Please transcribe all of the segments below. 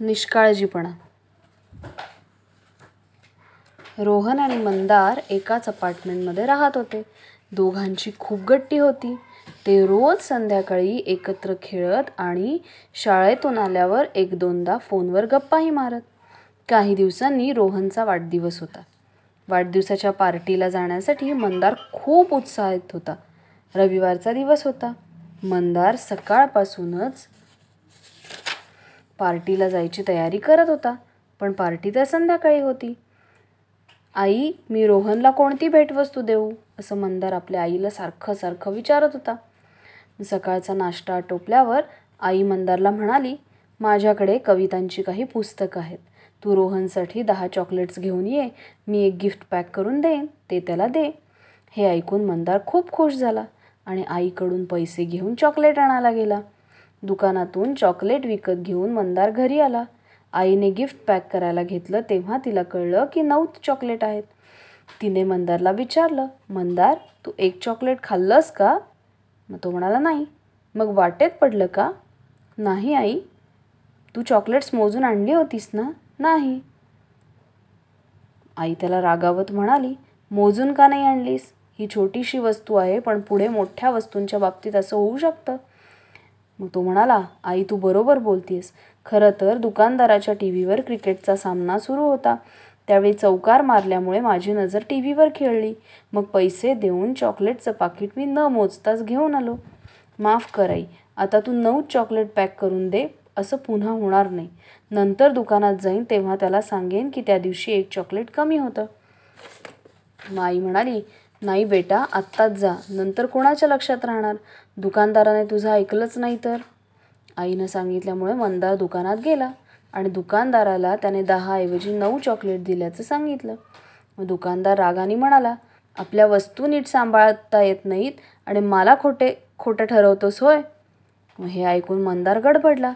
निष्काळजीपणा. रोहन आणि मंदार एकाच अपार्टमेंटमध्ये राहत होते. दोघांची खूप गट्टी होती. ते रोज संध्याकाळी एकत्र खेळत आणि शाळेतून आल्यावर एक दोनदा फोनवर गप्पाही मारत. काही दिवसांनी रोहनचा वाढदिवस होता. वाढदिवसाच्या पार्टीला जाण्यासाठी मंदार खूप उत्साहित होता. रविवारचा दिवस होता. मंदार सकाळपासूनच पार्टीला जायची तयारी करत होता पण पार्टी तर संध्याकाळी होती. आई मी रोहनला कोणती भेटवस्तू देऊ? असं मंदार आपल्या आईला सारखं सारखं विचारत होता. सकाळचा नाश्ता टोपल्यावर आई मंदारला म्हणाली माझ्याकडे कवितांची काही पुस्तकं आहेत. तू रोहनसाठी दहा चॉकलेट्स घेऊन ये मी एक गिफ्ट पॅक करून देईन ते त्याला दे. हे ऐकून मंदार खूप खुश झाला आणि आईकडून पैसे घेऊन चॉकलेट आणायला गेला. दुकानातून चॉकलेट विकत घेऊन मंदार घरी आला. आईने गिफ्ट पॅक करायला घेतलं तेव्हा तिला कळलं की नऊ चॉकलेट आहेत. तिने मंदारला विचारलं मंदार तू एक चॉकलेट खाल्लंस का? मग तो म्हणाला नाही. मग वाटेत पडलं का? नाही आई. तू चॉकलेट्स मोजून आणली होतीस ना? नाही. आई त्याला रागावत म्हणाली मोजून का नाही आणलीस? ही छोटीशी वस्तू आहे पण पुढे मोठ्या वस्तूंच्या बाबतीत असं होऊ शकतं. मग तो म्हणाला आई तू बरोबर बोलतीस खरं तर दुकानदाराच्या टी व्हीवर क्रिकेटचा सामना सुरू होता. त्यावेळी चौकार मारल्यामुळे माझी नजर टी व्हीवर खेळली. मग पैसे देऊन चॉकलेटचं पाकिट मी न मोजताच घेऊन आलो. माफ कर आई आता तू नऊ चॉकलेट पॅक करून दे असं पुन्हा होणार नाही. नंतर दुकानात जाईन तेव्हा त्याला सांगेन की त्या दिवशी एक चॉकलेट कमी होतं. माई म्हणाली नाही बेटा आत्ताच जा. नंतर कोणाच्या लक्षात राहणार? दुकानदाराने तुझं ऐकलंच नाही तर? आईनं सांगितल्यामुळे मंदार दुकानात गेला आणि दुकानदाराला त्याने दहाऐवजी नऊ चॉकलेट दिल्याचं सांगितलं. मग दुकानदार रागाने म्हणाला आपल्या वस्तू नीट सांभाळता येत नाहीत आणि मला खोटे खोटं ठरवतोस होय? मग हे ऐकून मंदार गडबडला.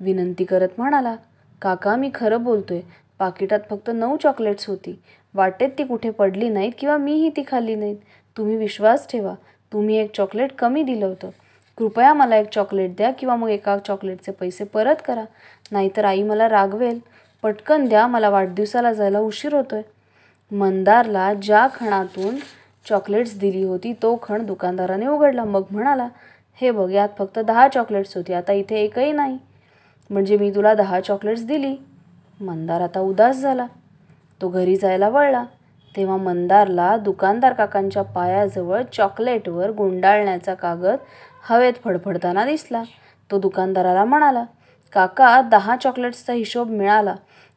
विनंती करत म्हणाला काका मी खरं बोलतोय. पाकिटात फक्त नऊ चॉकलेट्स होती. वाटेत ती कुठे पडली नाहीत किंवा मीही ती खाल्ली नाहीत. तुम्ही विश्वास ठेवा. तुम्ही एक चॉकलेट कमी दिलं होतं. कृपया मला एक चॉकलेट द्या किंवा मग एका चॉकलेटचे पैसे परत करा. नाहीतर आई मला रागवेल. पटकन द्या मला वाढदिवसाला जायला उशीर होतोय. मंदारला ज्या खणातून चॉकलेट्स दिली होती तो खण दुकानदाराने उघडला. मग म्हणाला हे बघ यात फक्त दहा चॉकलेट्स होती आता इथे एकही नाही. म्हणजे मी तुला दहा चॉकलेट्स दिली. मंदार आता उदास झाला. तो घरी जायला वळला. तेव्हा मंदारला दुकानदार काकांच्या पायाजवळ चॉकलेटवर गुंडाळण्याचा कागद हवेत फडफडताना दिसला. तो दुकानदाराला म्हणाला काका दहा चॉकलेट्सचा हिशोब मिळाला.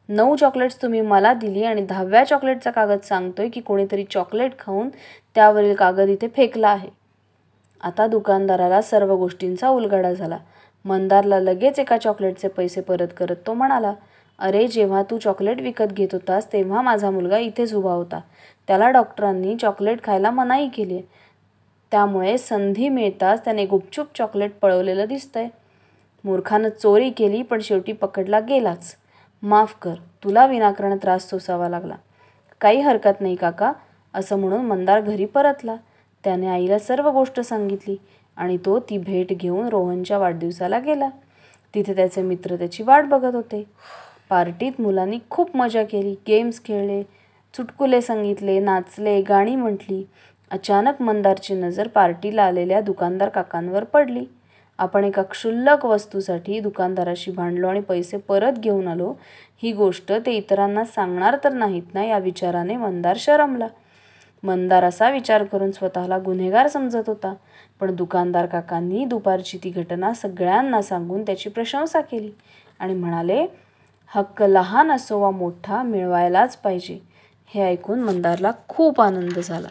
नऊ चॉकलेट्स तुम्ही मला दिली आणि दहाव्या चॉकलेटचा कागद सांगतोय की कोणीतरी चॉकलेट खाऊन त्यावरील कागद इथे फेकला आहे. आता दुकानदाराला सर्व गोष्टींचा उलगडा झाला. मंदारला लगेच एका चॉकलेटचे पैसे परत करत तो म्हणाला अरे जेव्हा तू चॉकलेट विकत घेत होतास तेव्हा माझा मुलगा इथेच उभा होता. त्याला डॉक्टरांनी चॉकलेट खायला मनाई केली. त्यामुळे संधी मिळताच त्याने गुपचूप चॉकलेट पळवलेलं दिसतंय. मूर्खानं चोरी केली पण शेवटी पकडला गेलाच. माफ कर तुला विनाकारण त्रास सोसावा लागला. काही हरकत नाही काका असं म्हणून मंदार घरी परतला. त्याने आईला सर्व गोष्ट सांगितली आणि तो ती भेट घेऊन रोहनच्या वाढदिवसाला गेला. तिथे त्याचे मित्र त्याची वाट बघत होते. पार्टीत मुलांनी खूप मजा केली. गेम्स खेळले चुटकुले सांगितले नाचले गाणी म्हटली. अचानक मंदारची नजर पार्टीला आलेल्या दुकानदार काकांवर पडली. आपण एका क्षुल्लक वस्तूसाठी दुकानदाराशी भांडलो आणि पैसे परत घेऊन आलो. ही गोष्ट ते इतरांना सांगणार तर नाहीत ना या विचाराने मंदार शरमला. मंदार असा विचार करून स्वतःला गुन्हेगार समजत होता. पण दुकानदार काकांनी दुपारची ती घटना सगळ्यांना सांगून त्याची प्रशंसा केली आणि म्हणाले हक्क लहान असो वा मोठा मिळवायलाच पाहिजे. हे ऐकून मंदारला खूप आनंद झाला.